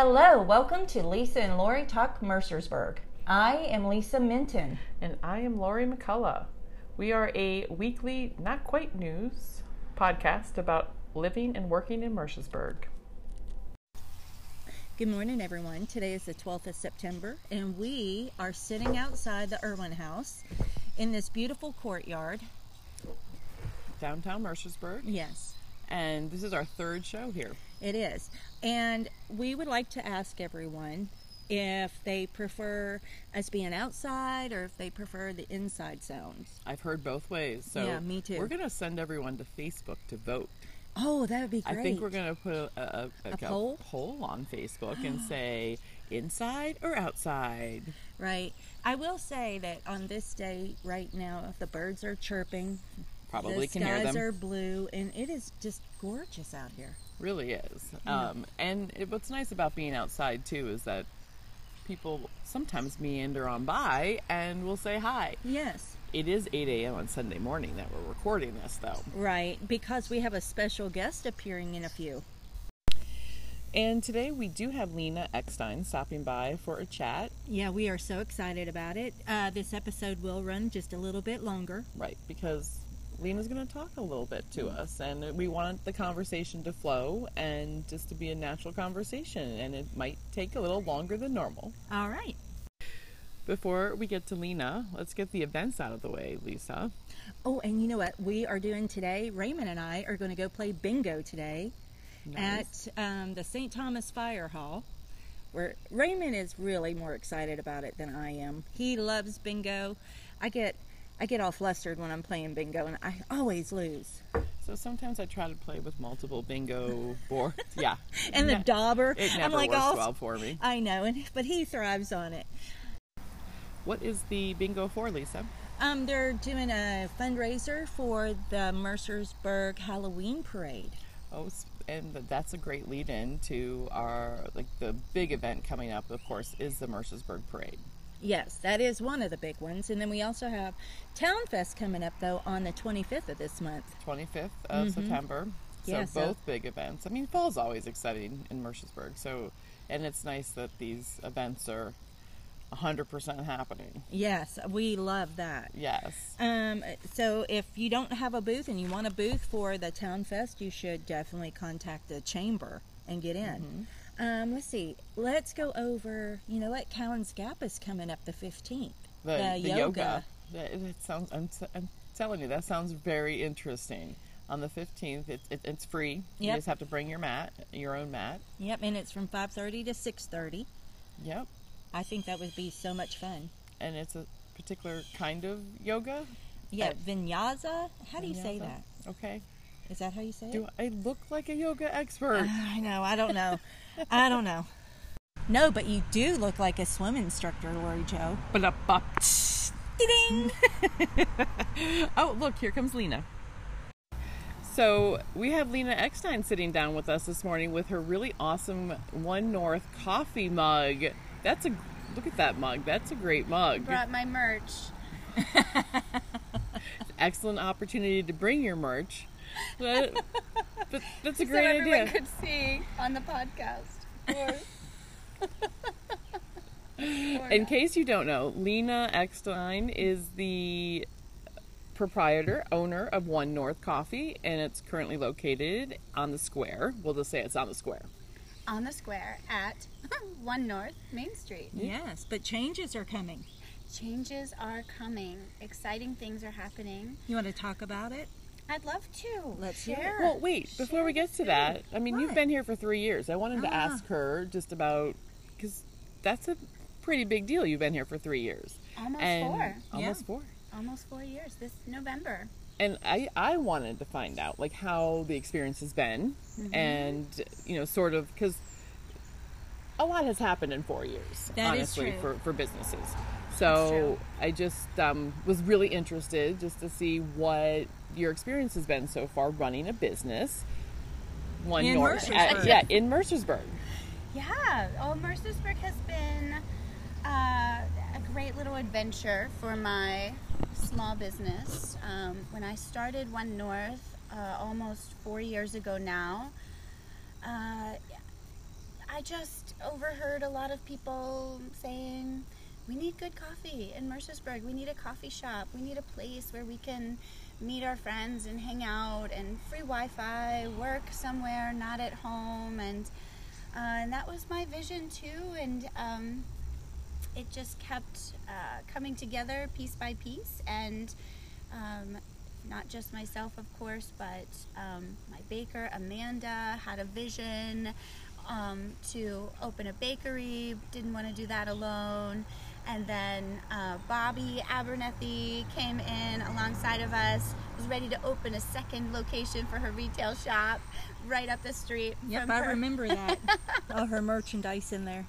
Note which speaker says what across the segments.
Speaker 1: Hello, welcome to Lisa and Lori Talk Mercersburg. I am Lisa Minton.
Speaker 2: And I am Lori McCullough. We are a weekly, not quite news podcast about living and working in Mercersburg.
Speaker 1: Good morning, everyone. Today is the 12th of September, and we are sitting outside the Irwin House in this beautiful courtyard.
Speaker 2: Downtown Mercersburg.
Speaker 1: Yes,
Speaker 2: And this is our third show here.
Speaker 1: it is. And we would like to ask everyone if they prefer us being outside or if they prefer the inside sounds.
Speaker 2: I've heard both ways. So
Speaker 1: Yeah, me too.
Speaker 2: We're going to send everyone to Facebook to vote.
Speaker 1: Oh, that would be great.
Speaker 2: I think we're going to put a, a, a,
Speaker 1: A poll?
Speaker 2: poll on Facebook and say inside or outside.
Speaker 1: Right. I will say that on this day right now, if the birds are chirping.
Speaker 2: Probably
Speaker 1: the
Speaker 2: can hear
Speaker 1: skies
Speaker 2: them.
Speaker 1: are blue, and it is just gorgeous out here.
Speaker 2: really is. Um, and it, what's nice about being outside too is that people sometimes meander on by and will say hi.
Speaker 1: Yes.
Speaker 2: It is 8 a.m. on Sunday morning that we're recording this, though.
Speaker 1: Right, because we have a special guest appearing in a few.
Speaker 2: And today we do have Lena Eckstein stopping by for a chat.
Speaker 1: Yeah, we are so excited about it. Uh, this episode will run just a little bit longer.
Speaker 2: Right, because Lena's going to talk a little bit to us, and we want the conversation to flow and just to be a natural conversation, and it might take a little longer than normal.
Speaker 1: All right.
Speaker 2: Before we get to Lena, let's get the events out of the way, Lisa.
Speaker 1: Oh, and you know what we are doing today? Raymond and I are going to go play bingo today
Speaker 2: Nice.
Speaker 1: at um, the St. Thomas Fire Hall. Where Raymond is really more excited about it than I am. He loves bingo. I get I get all flustered when I'm playing bingo, and I always lose.
Speaker 2: So sometimes I try to play with multiple bingo boards. Yeah.
Speaker 1: And the
Speaker 2: Ne-
Speaker 1: dauber,
Speaker 2: It never
Speaker 1: I'm like,
Speaker 2: works
Speaker 1: oh,
Speaker 2: well for me.
Speaker 1: I know, and but he thrives on it.
Speaker 2: What is the bingo for, Lisa?
Speaker 1: Um, they're doing a fundraiser for the Mercersburg Halloween Parade.
Speaker 2: Oh, and that's a great lead in to our like the big event coming up. Of course, is the Mercersburg Parade.
Speaker 1: Yes, that is one of the big ones. And then we also have Town Fest coming up though on the 25th of this month.
Speaker 2: 25th of September. So
Speaker 1: Mm-hmm. Yeah, so-
Speaker 2: both big events. I mean, fall's always exciting in Mercersburg. So, and it's nice that these events are 100% happening.
Speaker 1: Yes, we love that.
Speaker 2: Yes.
Speaker 1: Um, so if you don't have a booth and you want a booth for the Town Fest, you should definitely contact the chamber and get in. Um, let's see. Let's go over. You know what? Cowan's Gap is coming up the 15th.
Speaker 2: The, the yoga. That, it sounds. I'm, I'm telling you, that sounds very interesting. On the 15th, it, it, it's free. You just have to bring your mat, your own mat.
Speaker 1: Yep, and it's from 5:30 to 6:30.
Speaker 2: Yep.
Speaker 1: I think that would be so much fun.
Speaker 2: And it's a particular kind of yoga.
Speaker 1: Yeah,
Speaker 2: Uh,
Speaker 1: vinyasa. How do you say that?
Speaker 2: Okay.
Speaker 1: Is that how you say
Speaker 2: Do
Speaker 1: it?
Speaker 2: Do I look like a yoga expert?
Speaker 1: I know. I don't know. I don't know. No, but you do look like a swim instructor, Lori Joe.
Speaker 2: Ba-da-ba.
Speaker 1: Ding!
Speaker 2: Oh, look, here comes Lena. So we have Lena Eckstein sitting down with us this morning with her really awesome One North coffee mug. That's a look at that mug. That's a great mug.
Speaker 3: brought my merch.
Speaker 2: Excellent opportunity to bring your merch. But, but that's a
Speaker 3: so
Speaker 2: great
Speaker 3: everyone
Speaker 2: idea.
Speaker 3: could see on the podcast. Or, or
Speaker 2: In
Speaker 3: not.
Speaker 2: case you don't know, Lena Eckstein is the proprietor, owner of One North Coffee, and it's currently located on the square. We'll just say it's on the square.
Speaker 3: on the square at One North Main Street.
Speaker 1: Yes, but changes are coming.
Speaker 3: Changes are coming. Exciting things are happening.
Speaker 1: You want to talk about it?
Speaker 3: I'd love to.
Speaker 1: Let's hear it.
Speaker 3: Share.
Speaker 2: Well, wait, before we get to that, I mean, you've been here for three years. I wanted to
Speaker 1: Ah.
Speaker 2: ask her just about, because that's a pretty big deal. You've been here for three years.
Speaker 3: Almost
Speaker 2: and
Speaker 3: four.
Speaker 2: Almost
Speaker 1: Yeah.
Speaker 2: four.
Speaker 3: Almost four years this November.
Speaker 2: And I, I wanted to find out, like, how the experience has been,
Speaker 1: Mm-hmm.
Speaker 2: and, you know, sort of, because a lot has happened in four years,
Speaker 1: That
Speaker 2: honestly, for, for businesses. So I just um, was really interested just to see what your experience has been so far running a business. One
Speaker 1: In
Speaker 2: North,
Speaker 1: Mercersburg.
Speaker 2: yeah, in Mercersburg.
Speaker 3: Yeah, oh, Mercersburg has been uh, a great little adventure for my small business. Um, when I started One North uh, almost four years ago now, uh, I just overheard a lot of people saying, we need good coffee in Mercersburg. We need a coffee shop. We need a place where we can meet our friends and hang out and free Wi-Fi, work somewhere, not at home, and uh, and that was my vision too. And um, it just kept uh, coming together piece by piece, and um, not just myself, of course, but um, my baker Amanda had a vision um, to open a bakery. Didn't want to do that alone. And then uh, Bobby Abernethy came in alongside of us, was ready to open a second location for her retail shop right up the street.
Speaker 1: Yep, I
Speaker 3: her.
Speaker 1: remember that. All her merchandise in there.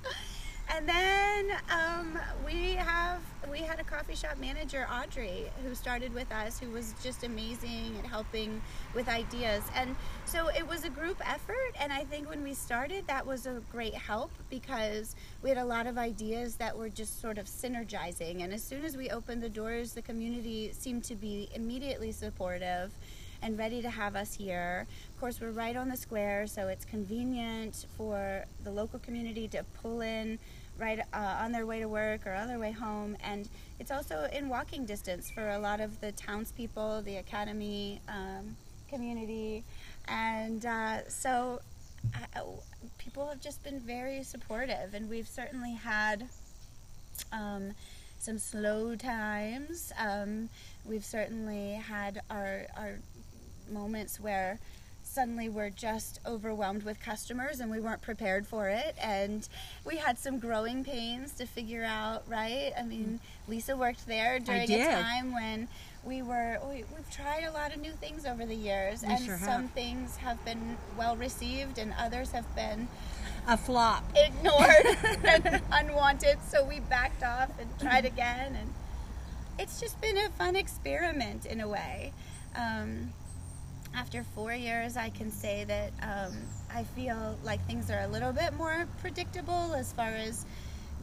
Speaker 3: And then um, we have we had a coffee shop manager, Audrey, who started with us, who was just amazing at helping with ideas. And so it was a group effort. And I think when we started, that was a great help because we had a lot of ideas that were just sort of synergizing. And as soon as we opened the doors, the community seemed to be immediately supportive and ready to have us here. Of course, we're right on the square, so it's convenient for the local community to pull in right uh, on their way to work or on their way home. And it's also in walking distance for a lot of the townspeople, the academy um, community. And uh, so uh, people have just been very supportive, and we've certainly had. Um, some slow times. Um, we've certainly had our, our moments where suddenly we're just overwhelmed with customers and we weren't prepared for it. And we had some growing pains to figure out right? I mean lisa worked there during a time when we were we, we've tried a lot of new things over the years.
Speaker 1: We
Speaker 3: and
Speaker 1: sure
Speaker 3: some
Speaker 1: have.
Speaker 3: things have been well received and others have been
Speaker 1: A flop.
Speaker 3: ignored and unwanted. So we backed off and tried again. And it's just been a fun experiment in a way. Um, after four years i can say that um, i feel like things are a little bit more predictable as far as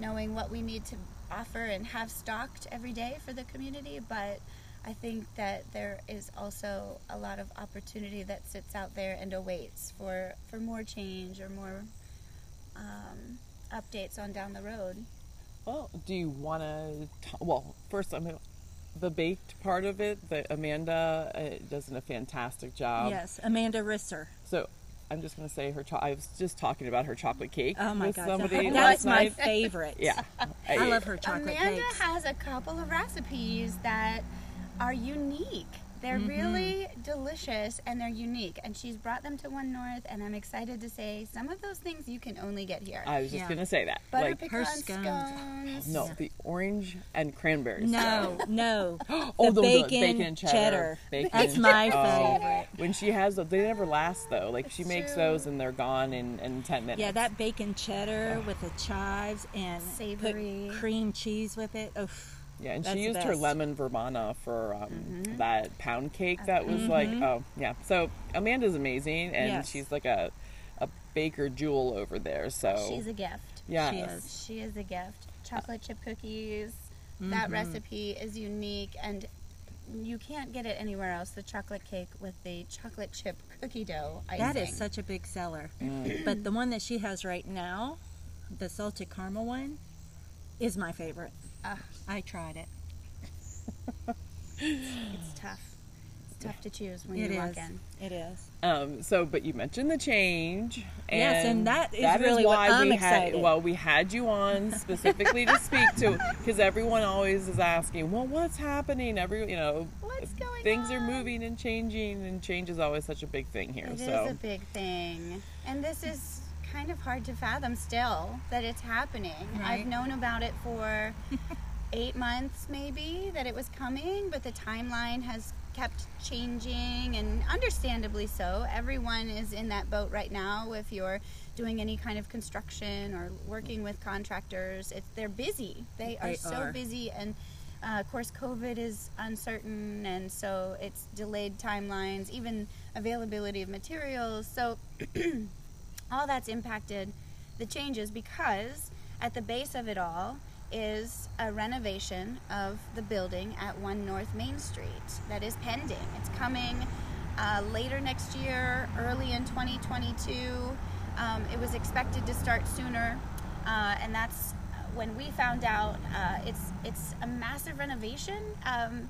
Speaker 3: knowing what we need to offer and have stocked every day for the community but i think that there is also a lot of opportunity that sits out there and awaits for for more change or more um, updates on down the road.
Speaker 2: Well, do you want to? Well, first, I mean, the baked part of it, the Amanda uh, does a fantastic job.
Speaker 1: yes, Amanda Risser.
Speaker 2: So I'm just going to say her. Cho- I was just talking about her chocolate cake
Speaker 1: Oh my
Speaker 2: with
Speaker 1: god,
Speaker 2: somebody
Speaker 1: that my favorite.
Speaker 2: Yeah,
Speaker 1: I love her chocolate
Speaker 3: Amanda
Speaker 1: cakes.
Speaker 3: has a couple of recipes that are unique. They're mm-hmm. really delicious and they're unique. And she's brought them to One North, and I'm excited to say some of those things you can only get here.
Speaker 2: I was just
Speaker 1: Yeah.
Speaker 2: going to say that.
Speaker 3: Butter
Speaker 2: like,
Speaker 3: pecan
Speaker 1: her
Speaker 3: scones.
Speaker 1: scones.
Speaker 2: no, the orange and cranberries.
Speaker 1: No, no.
Speaker 2: Oh,
Speaker 1: the
Speaker 2: the
Speaker 1: bacon,
Speaker 2: bacon and cheddar. Bacon
Speaker 1: That's
Speaker 2: and-
Speaker 1: my
Speaker 2: oh.
Speaker 1: favorite.
Speaker 2: When she has those, they never last though. Like she
Speaker 3: It's
Speaker 2: makes
Speaker 3: true.
Speaker 2: those and they're gone in, in ten minutes.
Speaker 1: Yeah, that bacon cheddar with the chives and
Speaker 3: Savory.
Speaker 1: put cream cheese with it. Oof.
Speaker 2: Yeah, and
Speaker 1: That's
Speaker 2: she used her lemon verbena for um,
Speaker 3: Mm-hmm.
Speaker 2: that pound cake that was like, oh yeah. So Amanda's amazing, and
Speaker 1: Yes.
Speaker 2: she's like a a baker jewel over there. So
Speaker 3: She's a gift.
Speaker 2: yeah,
Speaker 1: She is.
Speaker 3: She is a gift. Chocolate chip cookies. That recipe is unique and you can't get it anywhere else. The chocolate cake with the chocolate chip cookie dough icing.
Speaker 1: That is such a big seller. But the one that she has right now, the salted caramel one, is my favorite. I tried it.
Speaker 3: It's tough. It's tough to choose when
Speaker 1: It
Speaker 3: you walk
Speaker 1: is.
Speaker 3: in.
Speaker 1: It is.
Speaker 2: Um, so, but you mentioned the change, and
Speaker 1: Yes, and that is really what
Speaker 2: why
Speaker 1: I'm
Speaker 2: we had.
Speaker 1: excited.
Speaker 2: Well, we had you on specifically to speak to because everyone always is asking, well, what's happening? Every you know,
Speaker 3: What's going
Speaker 2: things are moving and changing, and change is always such a big thing here.
Speaker 3: It is
Speaker 2: so
Speaker 3: a big thing. And this is kind of hard to fathom still that it's happening.
Speaker 1: Right.
Speaker 3: I've known about it for eight months maybe that it was coming, but the timeline has kept changing and understandably so. Everyone is in that boat right now if you're doing any kind of construction or working with contractors. It's they're busy. They are
Speaker 1: They
Speaker 3: so
Speaker 1: are.
Speaker 3: busy and uh, of course, COVID is uncertain, and so it's delayed timelines, even availability of materials. So, all that's impacted the changes because at the base of it all is a renovation of the building at 1 North Main Street that is pending. It's coming uh, later next year, early in 2022. Um, it was expected to start sooner, uh, and that's when we found out. Uh, it's it's a massive renovation. Um,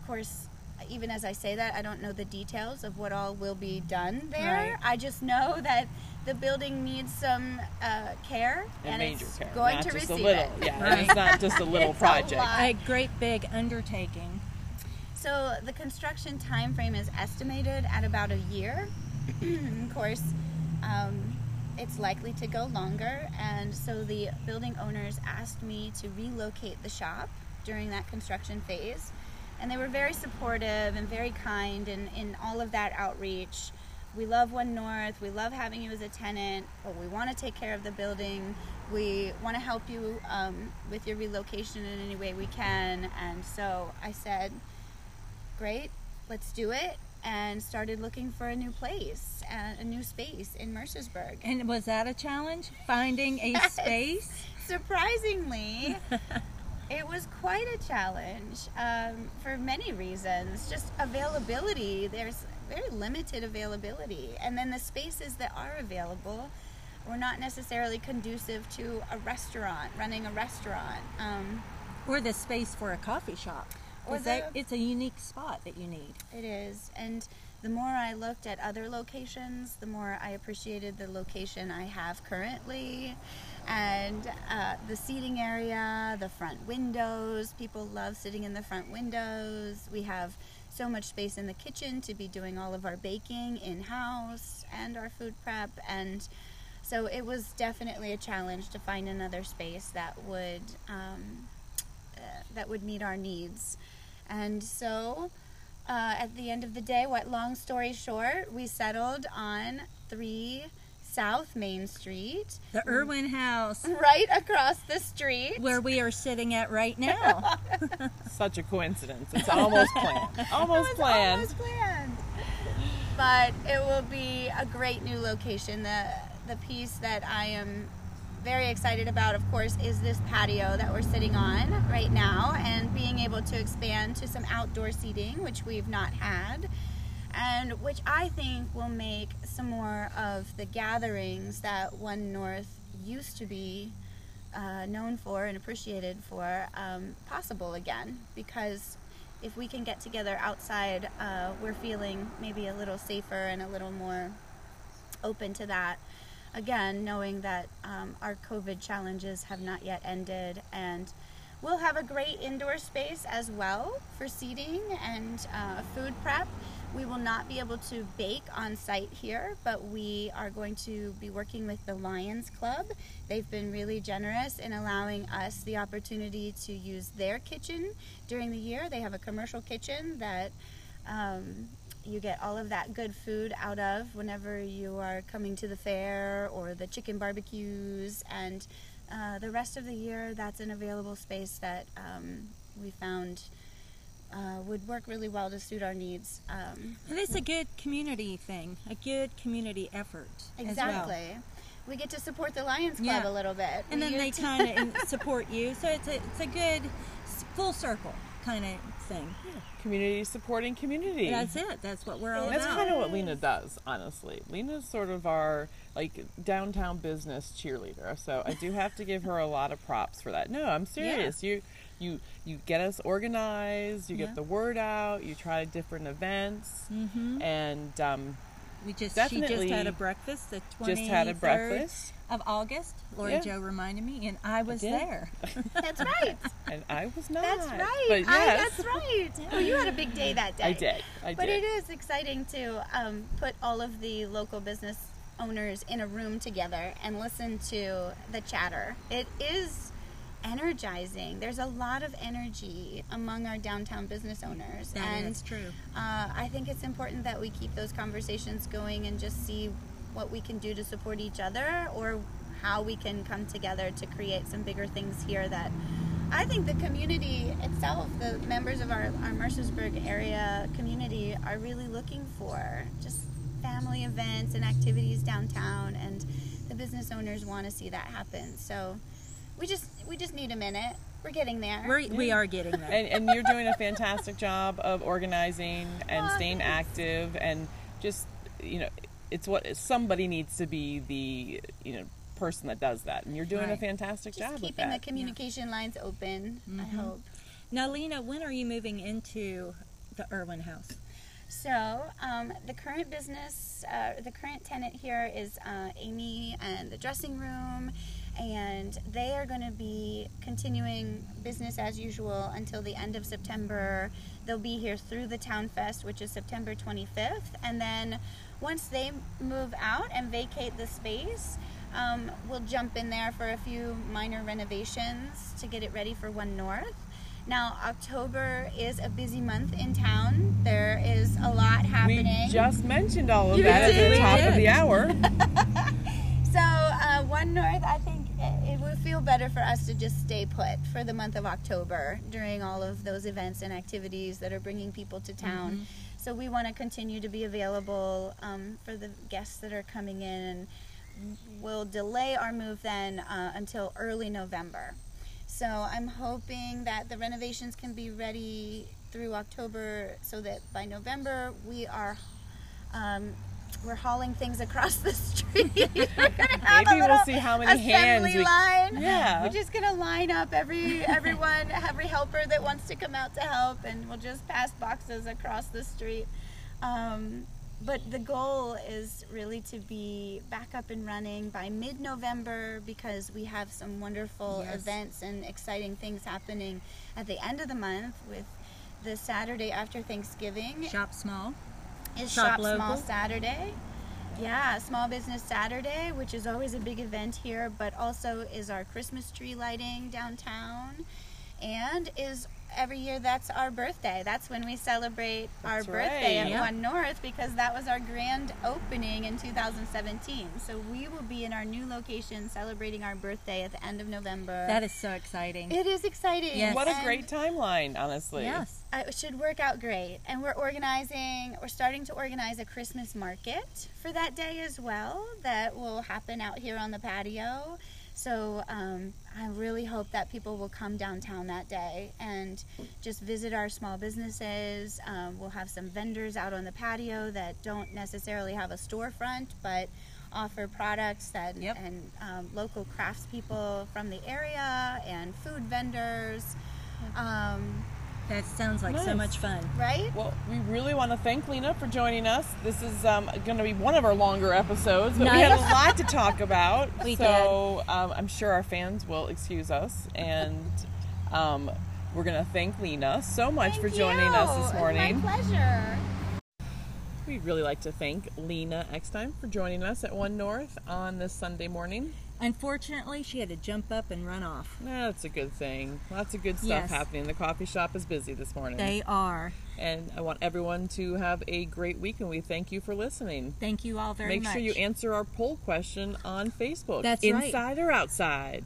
Speaker 3: of course, even as I say that, I don't know the details of what all will be done there.
Speaker 1: Right.
Speaker 3: I just know that the building needs some uh, care,
Speaker 2: And
Speaker 3: and
Speaker 2: major
Speaker 3: it's
Speaker 2: care,
Speaker 3: going
Speaker 2: not
Speaker 3: to
Speaker 2: just
Speaker 3: receive
Speaker 2: a little.
Speaker 3: it.
Speaker 2: Yeah,
Speaker 1: Right.
Speaker 2: it's not just a little
Speaker 3: It's a
Speaker 2: project.
Speaker 3: lot.
Speaker 1: A great big undertaking.
Speaker 3: So the construction time frame is estimated at about a year. of course, um, it's likely to go longer, and so the building owners asked me to relocate the shop during that construction phase, and they were very supportive and very kind in, in all of that outreach. We love One North. We love having you as a tenant, but we want to take care of the building. We want to help you um, with your relocation in any way we can. And so I said, great, let's do it. And started looking for a new place, and a new space in Mercersburg.
Speaker 1: And was that a challenge? Finding a space?
Speaker 3: Surprisingly, it was quite a challenge um, for many reasons. Just availability, there's very limited availability. And then the spaces that are available were not necessarily conducive to a restaurant, running a restaurant. Um,
Speaker 1: Or the space for a coffee shop?
Speaker 3: Or
Speaker 1: Is that, it's a unique spot that you need.
Speaker 3: It is. And the more I looked at other locations, the more I appreciated the location I have currently. And uh, the seating area, the front windows. People love sitting in the front windows. We have so much space in the kitchen to be doing all of our baking in house and our food prep. And so it was definitely a challenge to find another space that would. Um, uh, that would meet our needs. And so, uh, at the end of the day, what long story short, we settled on 3 South Main Street,
Speaker 1: The Irwin House,
Speaker 3: right across the street.
Speaker 1: where we are sitting at right now.
Speaker 2: Such a coincidence. It's almost planned. Almost
Speaker 3: It was
Speaker 2: planned.
Speaker 3: almost planned. But it will be a great new location. The the piece that I am very excited about, of course, is this patio that we're sitting on right now, and being able to expand to some outdoor seating, which we've not had, and which I think will make some more of the gatherings that One North used to be uh, known for and appreciated for um, possible again. Because if we can get together outside uh, we're feeling maybe a little safer and a little more open to that. Again knowing that um, our covid challenges have not yet ended and we'll have a great indoor space as well for seating and uh, food prep we will not be able to bake on site here, but we are going to be working with the Lions Club. They've been really generous in allowing us the opportunity to use their kitchen during the year. They have a commercial kitchen that um, you get all of that good food out of whenever you are coming to the fair or the chicken barbecues. And uh, the rest of the year, that's an available space that um, we found uh, would work really well to suit our needs. Um,
Speaker 1: And it's a good community thing, a good community effort. as well.
Speaker 3: exactly. We get to support the Lions Club
Speaker 1: Yeah.
Speaker 3: a little bit.
Speaker 1: And
Speaker 3: We
Speaker 1: then they kind of support you. So it's a, it's a good full circle kind of thing.
Speaker 2: Community supporting community.
Speaker 1: That's it. That's what we're all
Speaker 2: That's
Speaker 1: about.
Speaker 2: kind of what Lena does, honestly. Lena's sort of our like downtown business cheerleader. So I do have to give her a lot of props for that. No, I'm serious. You you you get us organized, you
Speaker 1: Yeah.
Speaker 2: get the word out, you try different events,
Speaker 1: Mhm.
Speaker 2: and um,
Speaker 1: We just she just had a breakfast the 23rd
Speaker 2: just had a breakfast,
Speaker 1: of August. Lori
Speaker 2: Yeah.
Speaker 1: Joe reminded me, and I was
Speaker 2: did.
Speaker 1: there.
Speaker 3: That's right.
Speaker 2: and I was not.
Speaker 3: That's right.
Speaker 2: But
Speaker 3: I, that's right. Oh, you had a big day that day.
Speaker 2: I did. I
Speaker 3: But
Speaker 2: did.
Speaker 3: it is exciting to um, put all of the local business owners in a room together and listen to the chatter. It is energizing. There's a lot of energy among our downtown business owners,
Speaker 1: That
Speaker 3: and
Speaker 1: is true.
Speaker 3: uh, I think it's important that we keep those conversations going and just see what we can do to support each other or how we can come together to create some bigger things here that I think the community itself, the members of our, our Mercersburg area community, are really looking for just family events and activities downtown, and the business owners want to see that happen. So we just we just need a minute. We're getting there.
Speaker 1: We're, we are getting there.
Speaker 2: and, and you're doing a fantastic job of organizing and
Speaker 3: Aw,
Speaker 2: staying
Speaker 3: thanks.
Speaker 2: active and just you know it's what somebody needs to be the you know person that does that, and you're doing a fantastic
Speaker 3: Just
Speaker 2: job with
Speaker 3: keeping the
Speaker 2: that.
Speaker 3: communication lines open. I
Speaker 1: Mm-hmm.
Speaker 3: hope.
Speaker 1: Now, Lena, when are you moving into the Irwin house?
Speaker 3: So um, the current business, uh, the current tenant here is uh, Amy and the dressing room, and they are going to be continuing business as usual until the end of September. They'll be here through the Town Fest, which is September 25th, and then once they move out and vacate the space. Um, we'll jump in there for a few minor renovations to get it ready for One North. Now, October is a busy month in town. There is a lot happening.
Speaker 2: We just mentioned all of
Speaker 3: You
Speaker 2: that at the top of the hour.
Speaker 3: so, uh, One North, I think it, would feel better for us to just stay put for the month of October during all of those events and activities that are bringing people to town. So, we want to continue to be available um, for the guests that are coming in, and we'll delay our move then uh, until early November. So, I'm hoping that the renovations can be ready through October so that by November we are um, we're hauling things across the street. We're gonna have a
Speaker 2: Maybe we'll see how many hands we-
Speaker 3: line.
Speaker 2: Yeah.
Speaker 3: We're just gonna line up every everyone, every helper that wants to come out to help, and we'll just pass boxes across the street. Um, but the goal is really to be back up and running by mid-November because we have some wonderful
Speaker 1: Yes.
Speaker 3: events and exciting things happening at the end of the month with the Saturday after Thanksgiving
Speaker 1: Shop small.
Speaker 3: Is
Speaker 1: Shop
Speaker 3: Shop, Small? Saturday. Yeah, Small Business Saturday, which is always a big event here, but also is our Christmas tree lighting downtown. And is every year that's our birthday. That's when we celebrate our
Speaker 2: That's
Speaker 3: birthday
Speaker 2: right.
Speaker 3: at
Speaker 1: Yeah.
Speaker 3: One North because that was our grand opening in 2017. So we will be in our new location celebrating our birthday at the end of November.
Speaker 1: That is so exciting.
Speaker 3: it is exciting.
Speaker 1: Yes.
Speaker 2: What a
Speaker 3: And-
Speaker 2: great timeline, honestly.
Speaker 1: yes.
Speaker 3: uh, it should work out great. And we're organizing, we're starting to organize a Christmas market for that day as well that will happen out here on the patio. So um, I really hope that people will come downtown that day and just visit our small businesses. Um, we'll have some vendors out on the patio that don't necessarily have a storefront, but offer products that
Speaker 1: Yep.
Speaker 3: and um, local craftspeople from the area and food vendors. Um,
Speaker 1: That sounds like so much fun.
Speaker 3: right?
Speaker 2: Well, we really want to thank Lena for joining us. This is um, going to be one of our longer episodes, but we had a lot to talk about.
Speaker 1: We
Speaker 2: so um, I'm sure our fans will excuse us, and um, we're going to thank Lena so much
Speaker 3: Thank
Speaker 2: for joining
Speaker 3: you.
Speaker 2: us this
Speaker 3: It's
Speaker 2: morning.
Speaker 3: my pleasure.
Speaker 2: We'd really like to thank Lena Eckstein for joining us at One North on this Sunday morning.
Speaker 1: Unfortunately, she had to jump up and run off.
Speaker 2: That's a good thing. Lots of good stuff
Speaker 1: Yes.
Speaker 2: happening. The coffee shop is busy this morning.
Speaker 1: They are.
Speaker 2: and I want everyone to have a great week, and we thank you for listening.
Speaker 1: Thank you all very
Speaker 2: Make
Speaker 1: much.
Speaker 2: Make sure you answer our poll question on Facebook.
Speaker 1: That's right.
Speaker 2: Inside or outside?